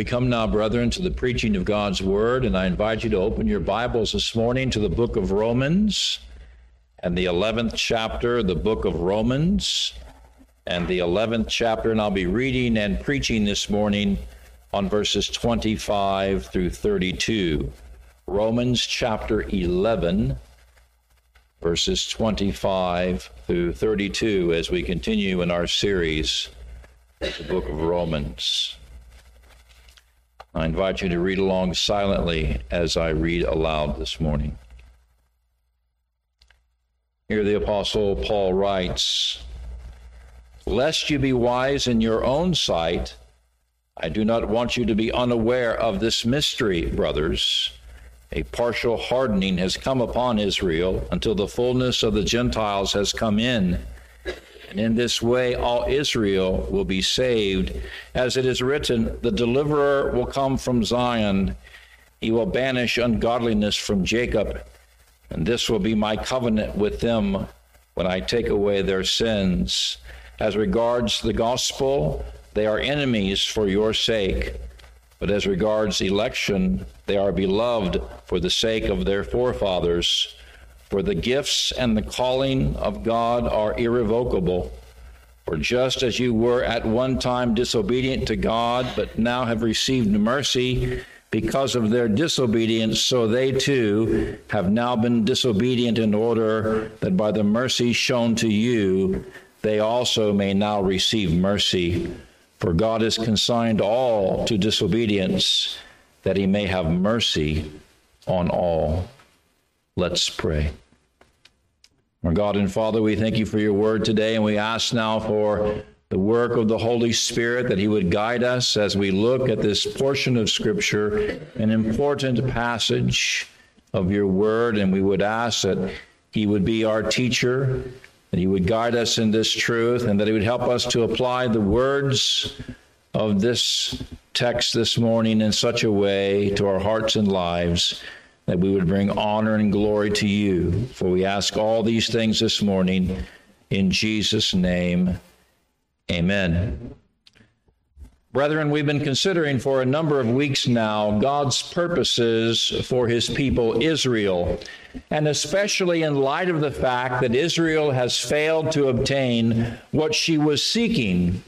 We come now, brethren, to the preaching of God's word, and I invite you to open your Bibles this morning to the book of Romans and the 11th chapter, the book of Romans and the 11th chapter. And I'll be reading and preaching this morning on verses 25 through 32. Romans chapter 11, verses 25 through 32, as we continue in our series, of the book of Romans. I invite you to read along silently as I read aloud this morning. Here the Apostle Paul writes, Lest you be wise in your own sight, I do not want you to be unaware of this mystery, brothers. A partial hardening has come upon Israel until the fullness of the Gentiles has come in and in this way, all Israel will be saved. As it is written, the deliverer will come from Zion. He will banish ungodliness from Jacob. And this will be my covenant with them when I take away their sins. As regards the gospel, they are enemies for your sake. But as regards election, they are beloved for the sake of their forefathers. For the gifts and the calling of God are irrevocable. For just as you were at one time disobedient to God, but now have received mercy because of their disobedience, so they too have now been disobedient in order that by the mercy shown to you, they also may now receive mercy. For God has consigned all to disobedience, that he may have mercy on all. Let's pray. Our God and Father, we thank you for your word today, and we ask now for the work of the Holy Spirit that He would guide us as we look at this portion of Scripture, an important passage of your word, and we would ask that He would be our teacher, that He would guide us in this truth, and that He would help us to apply the words of this text this morning in such a way to our hearts and lives that we would bring honor and glory to you. For we ask all these things this morning in Jesus' name. Amen. Brethren, we've been considering for a number of weeks now God's purposes for his people Israel, and especially in light of the fact that Israel has failed to obtain what she was seeking,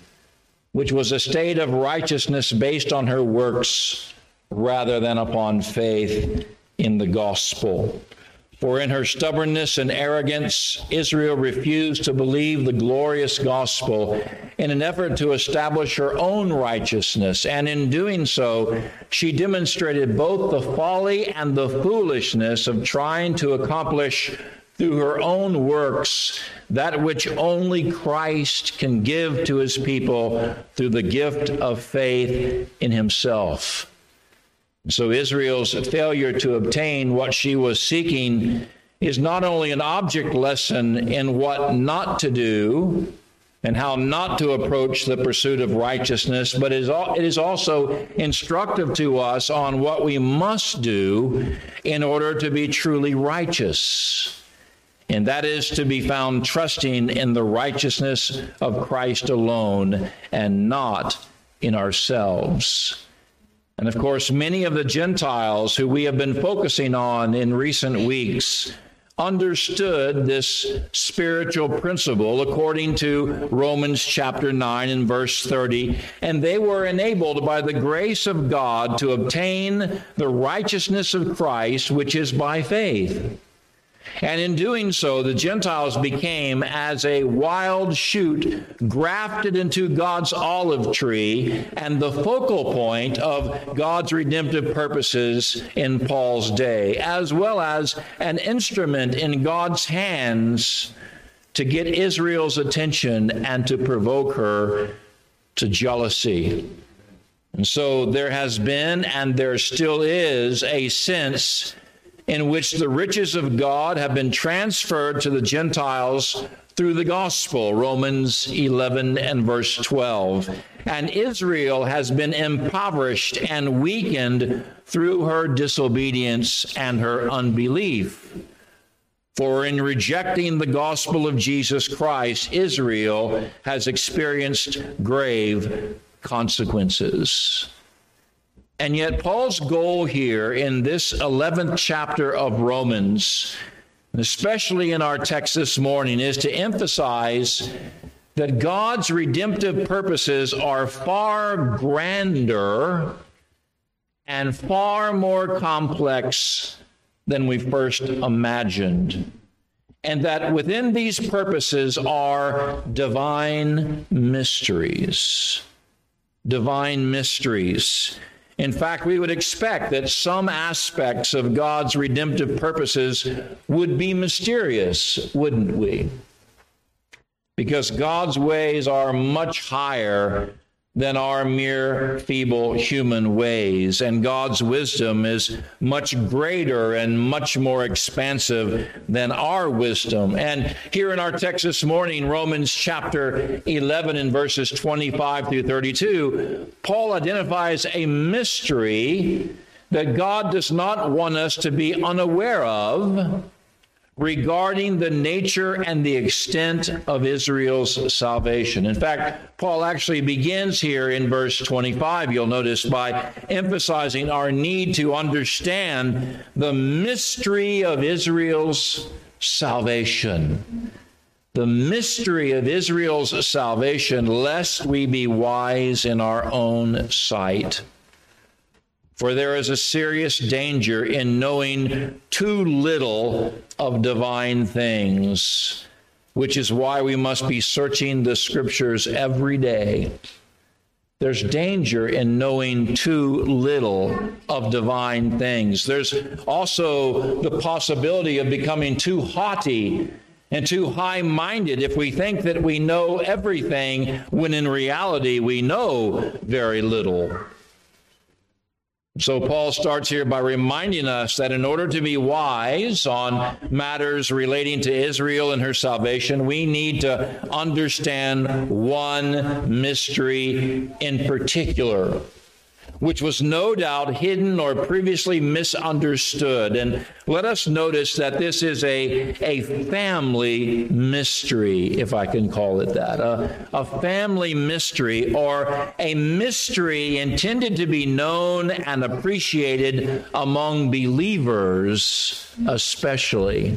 which was a state of righteousness based on her works rather than upon faith in the gospel. For in her stubbornness and arrogance, Israel refused to believe the glorious gospel in an effort to establish her own righteousness. And in doing so, she demonstrated both the folly and the foolishness of trying to accomplish through her own works that which only Christ can give to his people through the gift of faith in himself. So Israel's failure to obtain what she was seeking is not only an object lesson in what not to do and how not to approach the pursuit of righteousness, but is it is also instructive to us on what we must do in order to be truly righteous. And that is to be found trusting in the righteousness of Christ alone and not in ourselves. And of course, many of the Gentiles who we have been focusing on in recent weeks understood this spiritual principle according to Romans chapter 9 and verse 30, and they were enabled by the grace of God to obtain the righteousness of Christ, which is by faith. And in doing so, the Gentiles became as a wild shoot grafted into God's olive tree and the focal point of God's redemptive purposes in Paul's day, as well as an instrument in God's hands to get Israel's attention and to provoke her to jealousy. And so there has been and there still is a sense in which the riches of God have been transferred to the Gentiles through the gospel, Romans 11 and verse 12. And Israel has been impoverished and weakened through her disobedience and her unbelief. For in rejecting the gospel of Jesus Christ, Israel has experienced grave consequences. And yet, Paul's goal here in this 11th chapter of Romans, especially in our text this morning, is to emphasize that God's redemptive purposes are far grander and far more complex than we first imagined. And that within these purposes are divine mysteries. Divine mysteries. In fact, we would expect that some aspects of God's redemptive purposes would be mysterious, wouldn't we? Because God's ways are much higher than our mere feeble human ways. And God's wisdom is much greater and much more expansive than our wisdom. And here in our text this morning, Romans chapter 11 and verses 25 through 32, Paul identifies a mystery that God does not want us to be unaware of regarding the nature and the extent of Israel's salvation. In fact, Paul actually begins here in verse 25, you'll notice, by emphasizing our need to understand the mystery of Israel's salvation. The mystery of Israel's salvation, lest we be wise in our own sight. For there is a serious danger in knowing too little of divine things, which is why we must be searching the scriptures every day. There's danger in knowing too little of divine things. There's also the possibility of becoming too haughty and too high minded if we think that we know everything when in reality we know very little. So, Paul starts here by reminding us that in order to be wise on matters relating to Israel and her salvation, we need to understand one mystery in particular which was no doubt hidden or previously misunderstood. And let us notice that this is a, a family mystery, if I can call it that, a, a family mystery or a mystery intended to be known and appreciated among believers, especially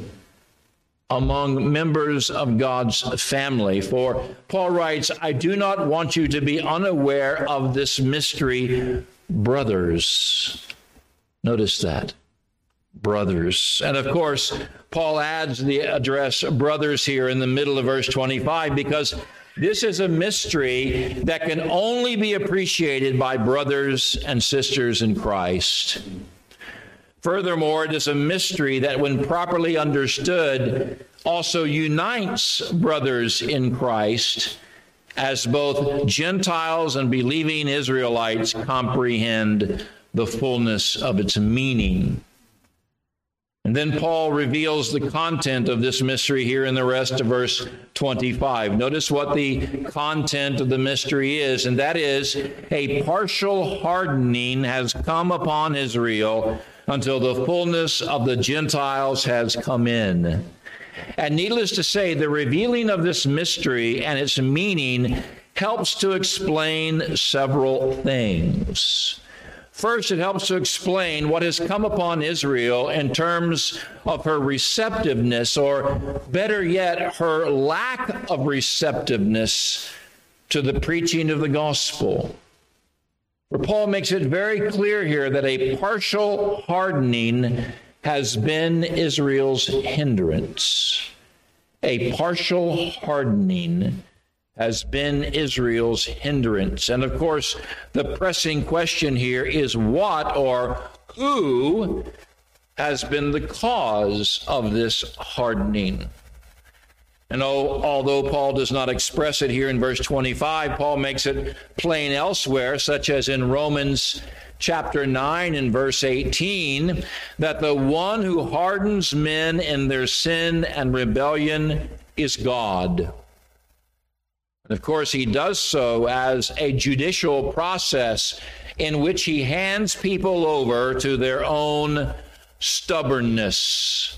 among members of God's family. For Paul writes, I do not want you to be unaware of this mystery, brothers. Notice that. Brothers. And of course, Paul adds the address brothers here in the middle of verse 25 because this is a mystery that can only be appreciated by brothers and sisters in Christ. Furthermore, it is a mystery that, when properly understood, also unites brothers in Christ as both Gentiles and believing Israelites comprehend the fullness of its meaning. And then Paul reveals the content of this mystery here in the rest of verse 25. Notice what the content of the mystery is, and that is a partial hardening has come upon Israel until the fullness of the Gentiles has come in. And needless to say, the revealing of this mystery and its meaning helps to explain several things. First, it helps to explain what has come upon Israel in terms of her receptiveness, or better yet, her lack of receptiveness to the preaching of the gospel. For Paul makes it very clear here that a partial hardening has been Israel's hindrance. A partial hardening has been Israel's hindrance. And of course, the pressing question here is what or who has been the cause of this hardening? And although Paul does not express it here in verse 25, Paul makes it plain elsewhere, such as in Romans chapter 9 and verse 18, that the one who hardens men in their sin and rebellion is God. And of course, he does so as a judicial process in which he hands people over to their own stubbornness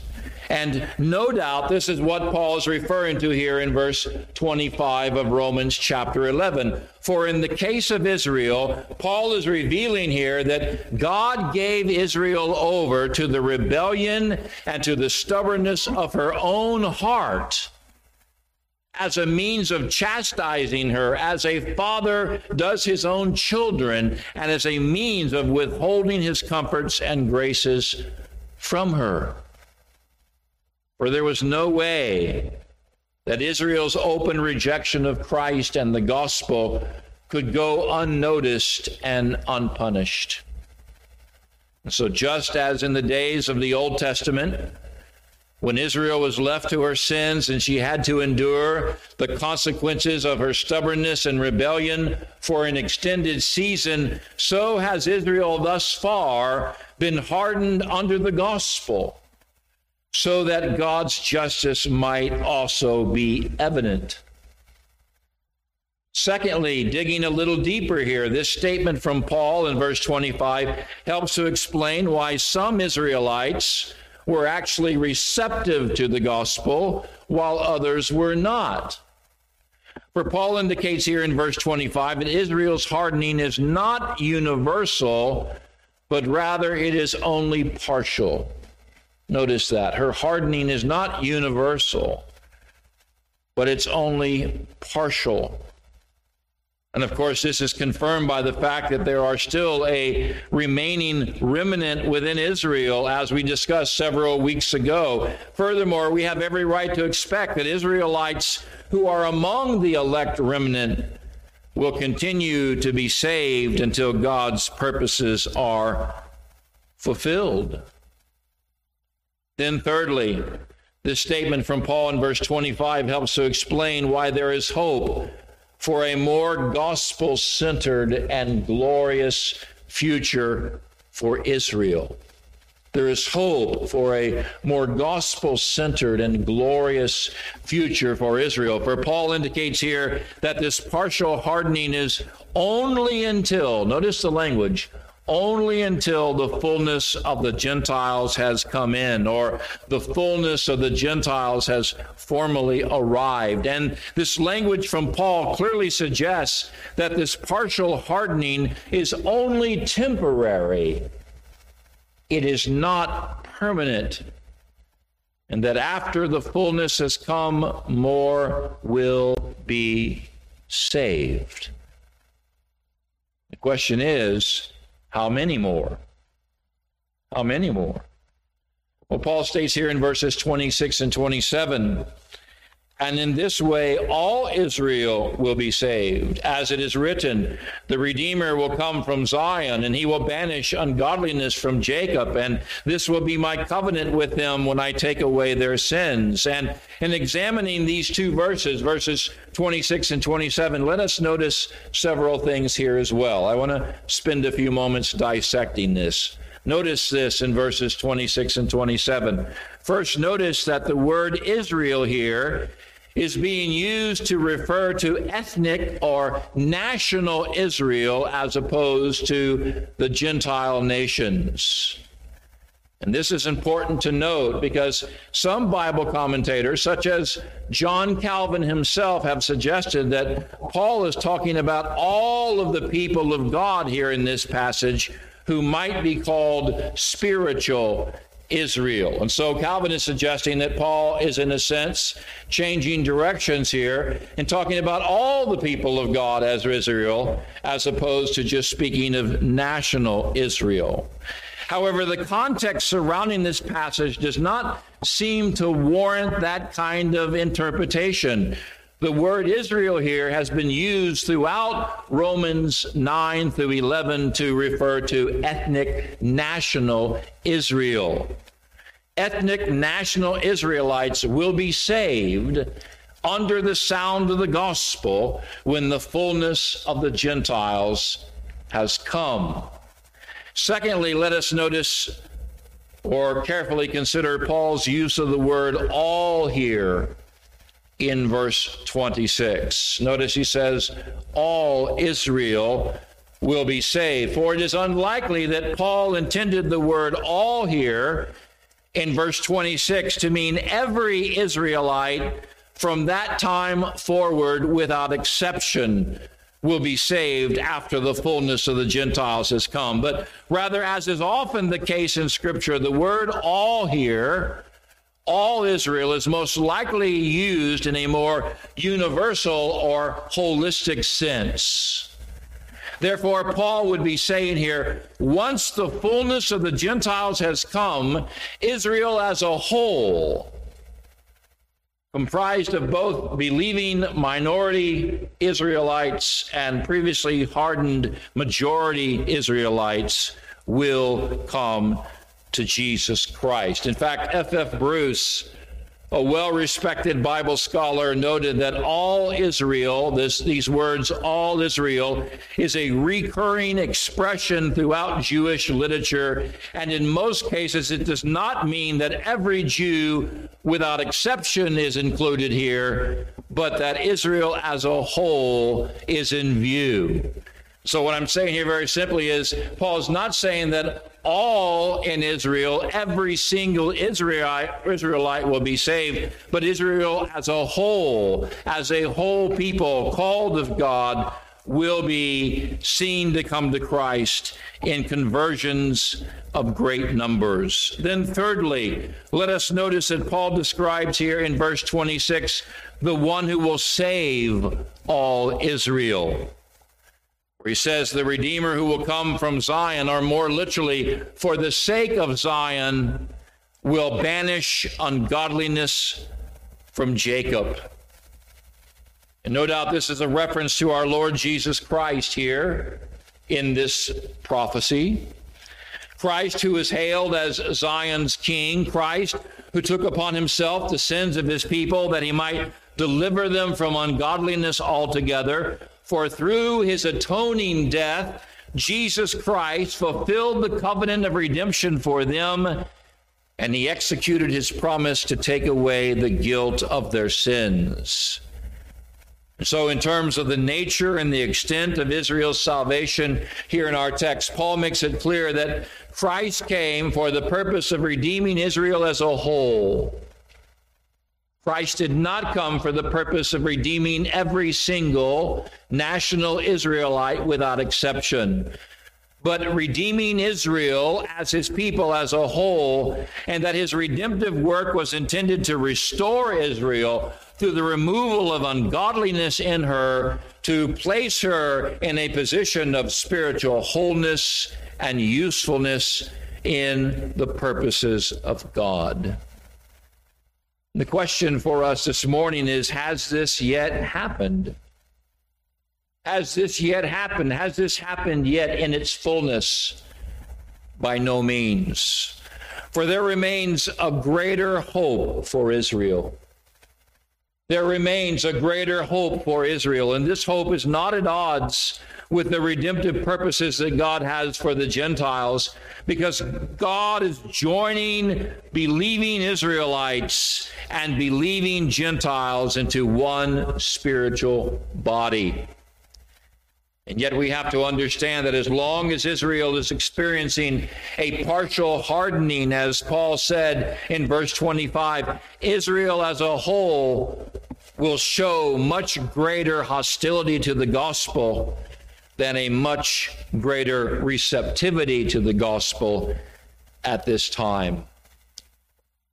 And no doubt this is what Paul is referring to here in verse 25 of Romans chapter 11. For in the case of Israel, Paul is revealing here that God gave Israel over to the rebellion and to the stubbornness of her own heart as a means of chastising her, as a father does his own children, and as a means of withholding his comforts and graces from her. For there was no way that Israel's open rejection of Christ and the gospel could go unnoticed and unpunished. And So, just as in the days of the Old Testament, when Israel was left to her sins and she had to endure the consequences of her stubbornness and rebellion for an extended season, so has Israel thus far been hardened under the gospel so that God's justice might also be evident. Secondly, digging a little deeper here, this statement from Paul in verse 25 helps to explain why some Israelites were actually receptive to the gospel while others were not. For Paul indicates here in verse 25 that Israel's hardening is not universal, but rather it is only partial. Notice that. Her hardening is not universal, but it's only partial. And of course, this is confirmed by the fact that there are still a remaining remnant within Israel, as we discussed several weeks ago. Furthermore, we have every right to expect that Israelites who are among the elect remnant will continue to be saved until God's purposes are fulfilled. Then, thirdly, this statement from Paul in verse 25 helps to explain why there is hope for a more gospel centered and glorious future for Israel. There is hope for a more gospel centered and glorious future for Israel. For Paul indicates here that this partial hardening is only until, notice the language, only until the fullness of the Gentiles has come in, or the fullness of the Gentiles has formally arrived. And this language from Paul clearly suggests that this partial hardening is only temporary, it is not permanent. And that after the fullness has come, more will be saved. The question is, how many more? How many more? Well, Paul states here in verses 26 and 27 and in this way, all Israel will be saved. As it is written, the Redeemer will come from Zion, and he will banish ungodliness from Jacob. And this will be my covenant with them when I take away their sins. And in examining these two verses, verses 26 and 27, let us notice several things here as well. I want to spend a few moments dissecting this. Notice this in verses 26 and 27. First, notice that the word Israel here is being used to refer to ethnic or national Israel as opposed to the Gentile nations. And this is important to note because some Bible commentators, such as John Calvin himself, have suggested that Paul is talking about all of the people of God here in this passage who might be called spiritual Israel. And so Calvin is suggesting that Paul is, in a sense, changing directions here and talking about all the people of God as Israel, as opposed to just speaking of national Israel. However, the context surrounding this passage does not seem to warrant that kind of interpretation. The word Israel here has been used throughout Romans 9 through 11 to refer to ethnic national Israel. Ethnic national Israelites will be saved under the sound of the gospel when the fullness of the Gentiles has come. Secondly, let us notice or carefully consider Paul's use of the word all here in verse 26. Notice he says, All Israel will be saved. For it is unlikely that Paul intended the word all here in verse 26 to mean every Israelite from that time forward without exception will be saved after the fullness of the Gentiles has come. But rather, as is often the case in Scripture, the word all here, all Israel, is most likely used in a more universal or holistic sense. Therefore, Paul would be saying here once the fullness of the Gentiles has come, Israel as a whole, comprised of both believing minority Israelites and previously hardened majority Israelites, will come to Jesus Christ. In fact, F.F. F. Bruce a well respected Bible scholar noted that all Israel, this, these words, all Israel, is a recurring expression throughout Jewish literature. And in most cases, it does not mean that every Jew, without exception, is included here, but that Israel as a whole is in view. So, what I'm saying here very simply is Paul's not saying that all in Israel, every single Israelite, Israelite will be saved, but Israel as a whole, as a whole people called of God, will be seen to come to Christ in conversions of great numbers. Then, thirdly, let us notice that Paul describes here in verse 26 the one who will save all Israel he says, The Redeemer who will come from Zion, or more literally, for the sake of Zion, will banish ungodliness from Jacob. And no doubt this is a reference to our Lord Jesus Christ here in this prophecy. Christ, who is hailed as Zion's king, Christ, who took upon himself the sins of his people that he might deliver them from ungodliness altogether. For through his atoning death, Jesus Christ fulfilled the covenant of redemption for them, and he executed his promise to take away the guilt of their sins. So, in terms of the nature and the extent of Israel's salvation here in our text, Paul makes it clear that Christ came for the purpose of redeeming Israel as a whole. Christ did not come for the purpose of redeeming every single national Israelite without exception, but redeeming Israel as his people as a whole, and that his redemptive work was intended to restore Israel through the removal of ungodliness in her to place her in a position of spiritual wholeness and usefulness in the purposes of God. The question for us this morning is Has this yet happened? Has this yet happened? Has this happened yet in its fullness? By no means. For there remains a greater hope for Israel. There remains a greater hope for Israel, and this hope is not at odds with the redemptive purposes that God has for the Gentiles because God is joining believing Israelites and believing Gentiles into one spiritual body. And yet we have to understand that as long as Israel is experiencing a partial hardening, as Paul said in verse 25, Israel as a whole will show much greater hostility to the gospel than a much greater receptivity to the gospel at this time.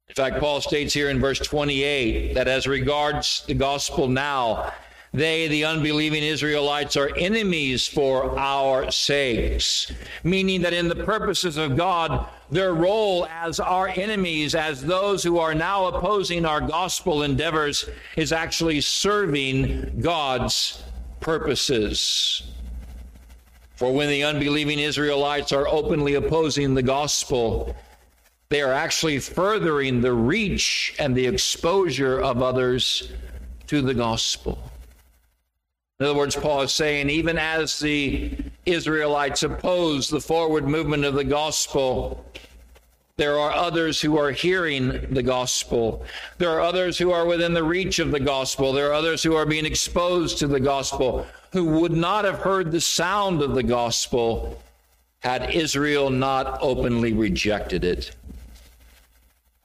In fact, Paul states here in verse 28 that as regards the gospel now, they, the unbelieving Israelites, are enemies for our sakes, meaning that in the purposes of God, their role as our enemies, as those who are now opposing our gospel endeavors, is actually serving God's purposes. For when the unbelieving Israelites are openly opposing the gospel, they are actually furthering the reach and the exposure of others to the gospel. In other words, Paul is saying, even as the Israelites oppose the forward movement of the gospel, there are others who are hearing the gospel. There are others who are within the reach of the gospel. There are others who are being exposed to the gospel who would not have heard the sound of the gospel had Israel not openly rejected it.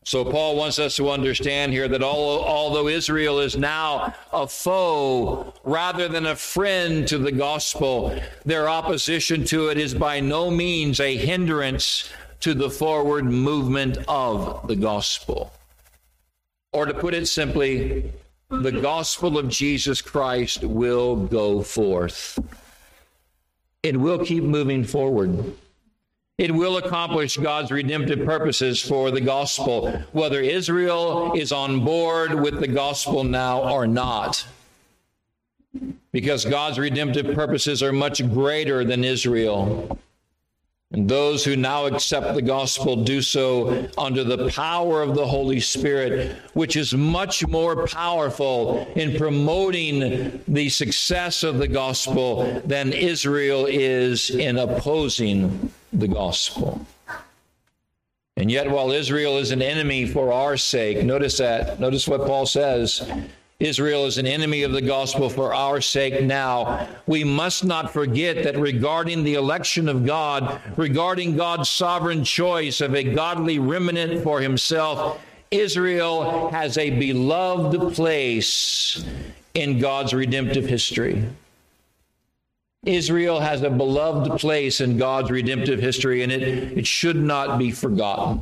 So Paul wants us to understand here that all, although Israel is now a foe rather than a friend to the gospel, their opposition to it is by no means a hindrance to the forward movement of the gospel. Or to put it simply, the gospel of Jesus Christ will go forth. It will keep moving forward. It will accomplish God's redemptive purposes for the gospel, whether Israel is on board with the gospel now or not. Because God's redemptive purposes are much greater than Israel. And those who now accept the gospel do so under the power of the Holy Spirit, which is much more powerful in promoting the success of the gospel than Israel is in opposing the gospel. And yet, while Israel is an enemy for our sake, notice that. Notice what Paul says Israel is an enemy of the gospel for our sake now. We must not forget that regarding the election of God, regarding God's sovereign choice of a godly remnant for himself, Israel has a beloved place in God's redemptive history. Israel has a beloved place in God's redemptive history, and it, it should not be forgotten.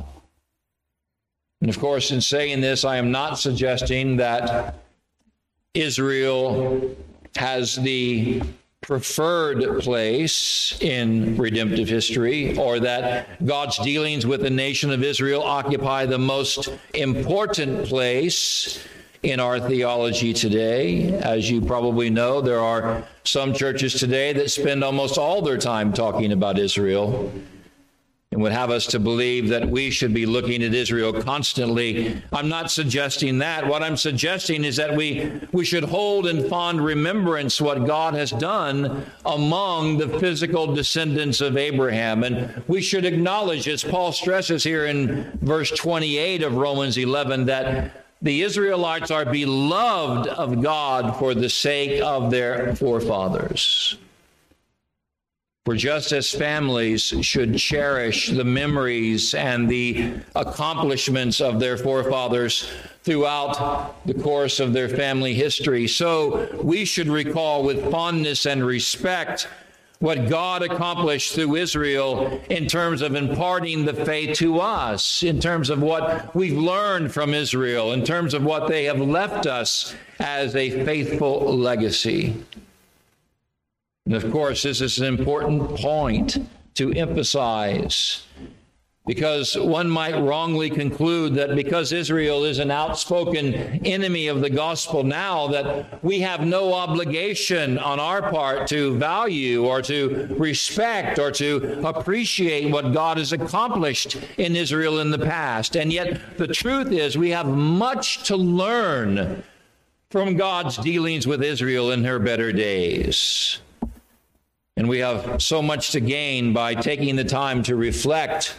And of course, in saying this, I am not suggesting that Israel has the preferred place in redemptive history, or that God's dealings with the nation of Israel occupy the most important place in our theology today. As you probably know, there are some churches today that spend almost all their time talking about Israel and would have us to believe that we should be looking at Israel constantly. I'm not suggesting that. What I'm suggesting is that we, we should hold in fond remembrance what God has done among the physical descendants of Abraham. And we should acknowledge, as Paul stresses here in verse 28 of Romans 11, that the Israelites are beloved of God for the sake of their forefathers. For just as families should cherish the memories and the accomplishments of their forefathers throughout the course of their family history, so we should recall with fondness and respect what God accomplished through Israel in terms of imparting the faith to us, in terms of what we've learned from Israel, in terms of what they have left us as a faithful legacy. And of course, this is an important point to emphasize because one might wrongly conclude that because Israel is an outspoken enemy of the gospel now, that we have no obligation on our part to value or to respect or to appreciate what God has accomplished in Israel in the past. And yet, the truth is, we have much to learn from God's dealings with Israel in her better days. And we have so much to gain by taking the time to reflect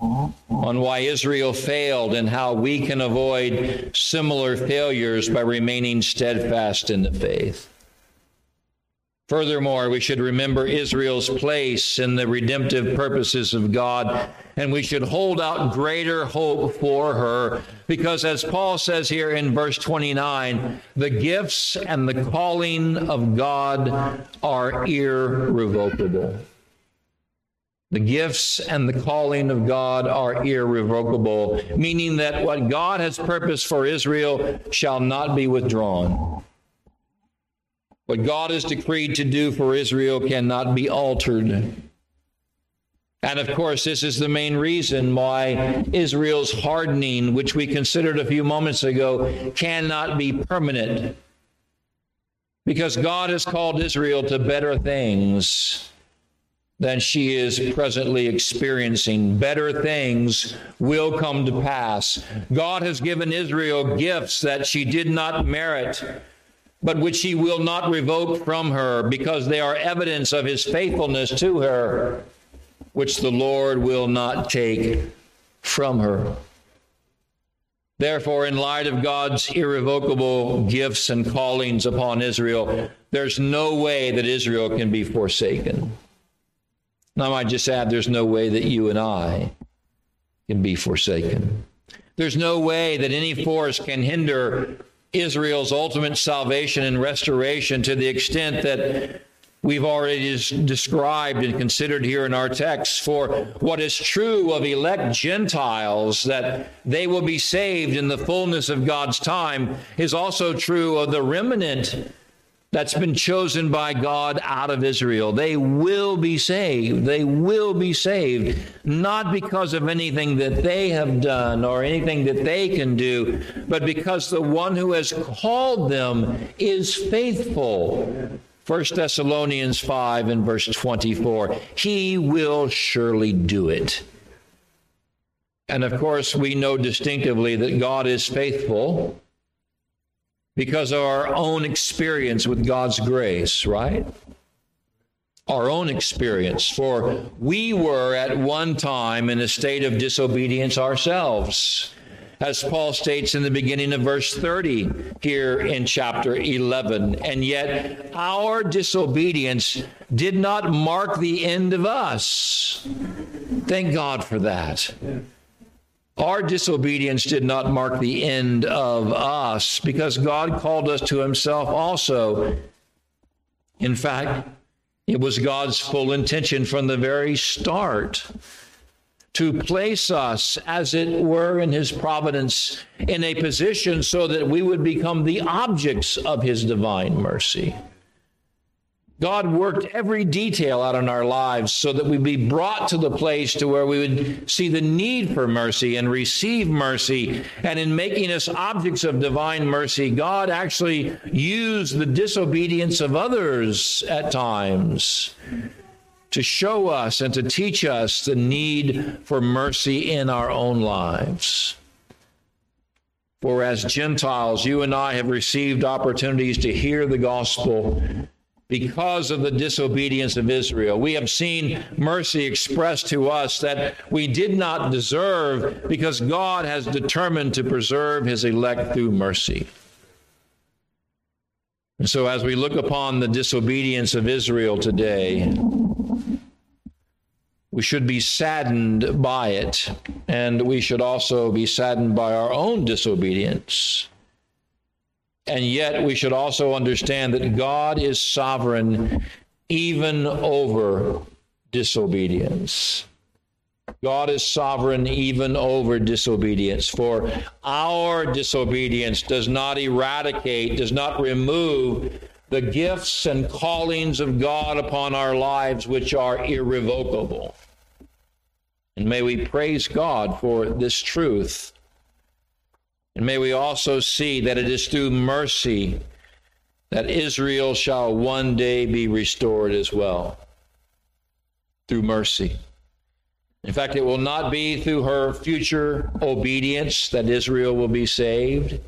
on why Israel failed and how we can avoid similar failures by remaining steadfast in the faith. Furthermore, we should remember Israel's place in the redemptive purposes of God, and we should hold out greater hope for her, because as Paul says here in verse 29, the gifts and the calling of God are irrevocable. The gifts and the calling of God are irrevocable, meaning that what God has purposed for Israel shall not be withdrawn. What God has decreed to do for Israel cannot be altered. And of course, this is the main reason why Israel's hardening, which we considered a few moments ago, cannot be permanent. Because God has called Israel to better things than she is presently experiencing. Better things will come to pass. God has given Israel gifts that she did not merit but which he will not revoke from her, because they are evidence of his faithfulness to her, which the Lord will not take from her. Therefore, in light of God's irrevocable gifts and callings upon Israel, there's no way that Israel can be forsaken. Now, I might just add, there's no way that you and I can be forsaken. There's no way that any force can hinder Israel's ultimate salvation and restoration to the extent that we've already described and considered here in our text. For what is true of elect Gentiles, that they will be saved in the fullness of God's time, is also true of the remnant that's been chosen by God out of Israel. They will be saved. They will be saved, not because of anything that they have done or anything that they can do, but because the one who has called them is faithful. 1 Thessalonians 5 and verse 24. He will surely do it. And of course, we know distinctively that God is faithful because of our own experience with God's grace, right? Our own experience. For we were at one time in a state of disobedience ourselves, as Paul states in the beginning of verse 30 here in chapter 11. And yet our disobedience did not mark the end of us. Thank God for that. Our disobedience did not mark the end of us because God called us to himself also. In fact, it was God's full intention from the very start to place us, as it were, in his providence in a position so that we would become the objects of his divine mercy. God worked every detail out in our lives so that we'd be brought to the place to where we would see the need for mercy and receive mercy. And in making us objects of divine mercy, God actually used the disobedience of others at times to show us and to teach us the need for mercy in our own lives. For as Gentiles, you and I have received opportunities to hear the gospel because of the disobedience of Israel. We have seen mercy expressed to us that we did not deserve because God has determined to preserve his elect through mercy. And so, as we look upon the disobedience of Israel today, we should be saddened by it, and we should also be saddened by our own disobedience. And yet, we should also understand that God is sovereign even over disobedience. God is sovereign even over disobedience. For our disobedience does not eradicate, does not remove the gifts and callings of God upon our lives, which are irrevocable. And may we praise God for this truth and may we also see that it is through mercy that Israel shall one day be restored as well. Through mercy. In fact, it will not be through her future obedience that Israel will be saved.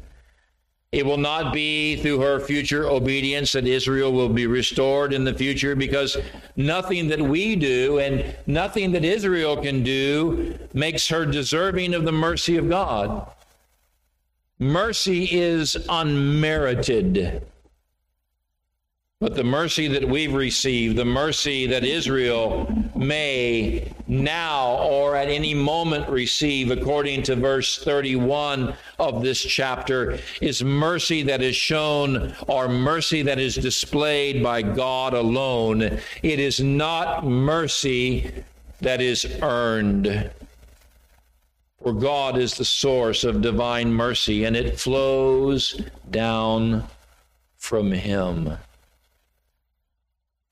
It will not be through her future obedience that Israel will be restored in the future because nothing that we do and nothing that Israel can do makes her deserving of the mercy of God. Mercy is unmerited. But the mercy that we've received, the mercy that Israel may now or at any moment receive, according to verse 31 of this chapter, is mercy that is shown or mercy that is displayed by God alone. It is not mercy that is earned. For God is the source of divine mercy, and it flows down from Him.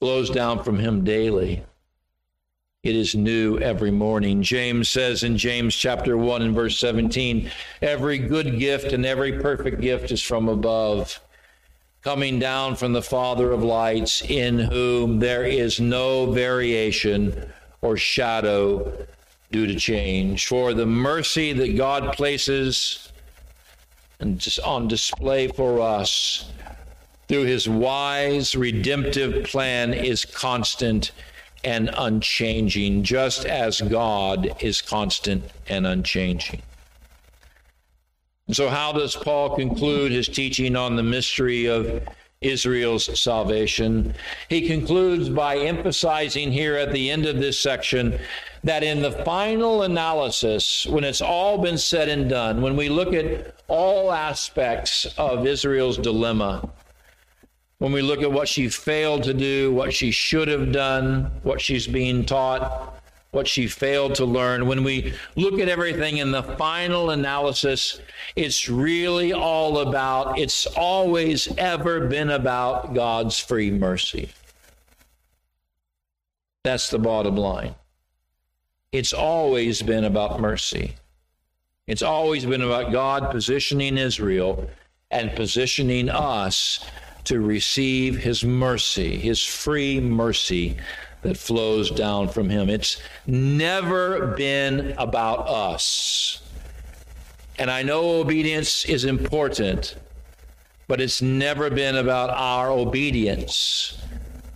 Flows down from Him daily. It is new every morning. James says in James chapter 1 and verse 17 every good gift and every perfect gift is from above, coming down from the Father of lights, in whom there is no variation or shadow due to change, for the mercy that God places and on display for us through his wise redemptive plan is constant and unchanging, just as God is constant and unchanging. so, how does Paul conclude his teaching on the mystery of Israel's salvation? He concludes by emphasizing here at the end of this section that in the final analysis, when it's all been said and done, when we look at all aspects of Israel's dilemma, when we look at what she failed to do, what she should have done, what she's being taught, what she failed to learn, when we look at everything in the final analysis, it's really all about, it's always ever been about God's free mercy. That's the bottom line. It's always been about mercy. It's always been about God positioning Israel and positioning us to receive his mercy, his free mercy that flows down from him. It's never been about us. And I know obedience is important, but it's never been about our obedience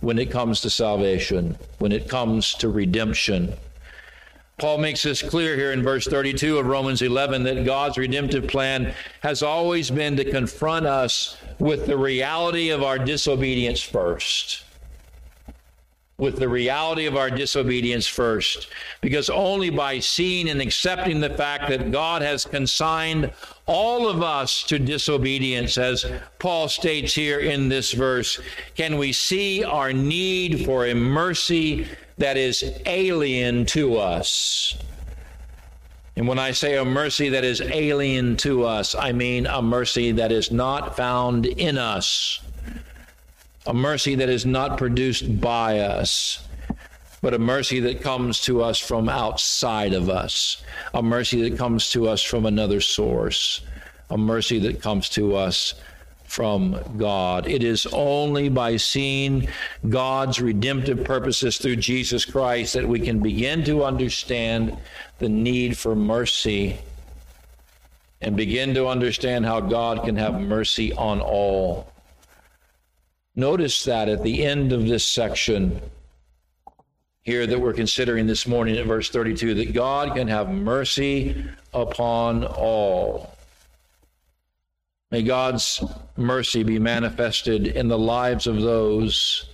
when it comes to salvation, when it comes to redemption. Paul makes this clear here in verse 32 of Romans 11 that God's redemptive plan has always been to confront us with the reality of our disobedience first. With the reality of our disobedience first. Because only by seeing and accepting the fact that God has consigned all of us to disobedience, as Paul states here in this verse, can we see our need for a mercy that is alien to us. And when I say a mercy that is alien to us, I mean a mercy that is not found in us, a mercy that is not produced by us, but a mercy that comes to us from outside of us, a mercy that comes to us from another source, a mercy that comes to us from God. It is only by seeing God's redemptive purposes through Jesus Christ that we can begin to understand the need for mercy and begin to understand how God can have mercy on all. Notice that at the end of this section here that we're considering this morning at verse 32 that God can have mercy upon all. May God's mercy be manifested in the lives of those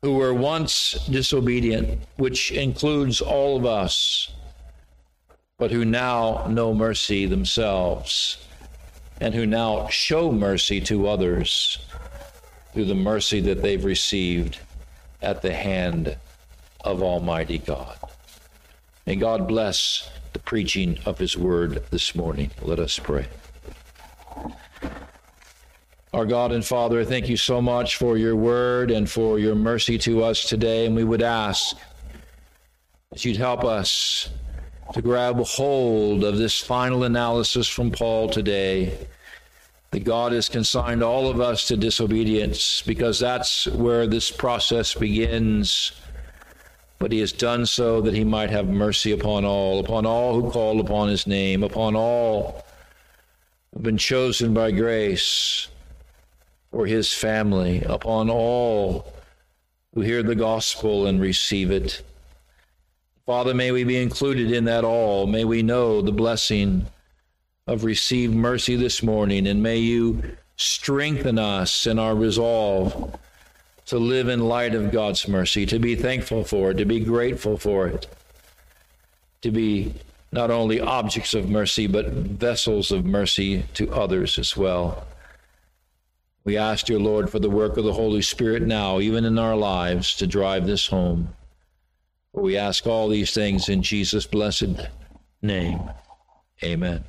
who were once disobedient, which includes all of us, but who now know mercy themselves and who now show mercy to others through the mercy that they've received at the hand of Almighty God. May God bless the preaching of His word this morning. Let us pray. Our God and Father, thank you so much for your word and for your mercy to us today. And we would ask that you'd help us to grab hold of this final analysis from Paul today that God has consigned all of us to disobedience because that's where this process begins. But he has done so that he might have mercy upon all, upon all who call upon his name, upon all who have been chosen by grace for his family, upon all who hear the gospel and receive it. Father, may we be included in that all. May we know the blessing of received mercy this morning, and may you strengthen us in our resolve to live in light of God's mercy, to be thankful for it, to be grateful for it, to be not only objects of mercy, but vessels of mercy to others as well. We ask, dear Lord, for the work of the Holy Spirit now, even in our lives, to drive this home. We ask all these things in Jesus' blessed name. Amen.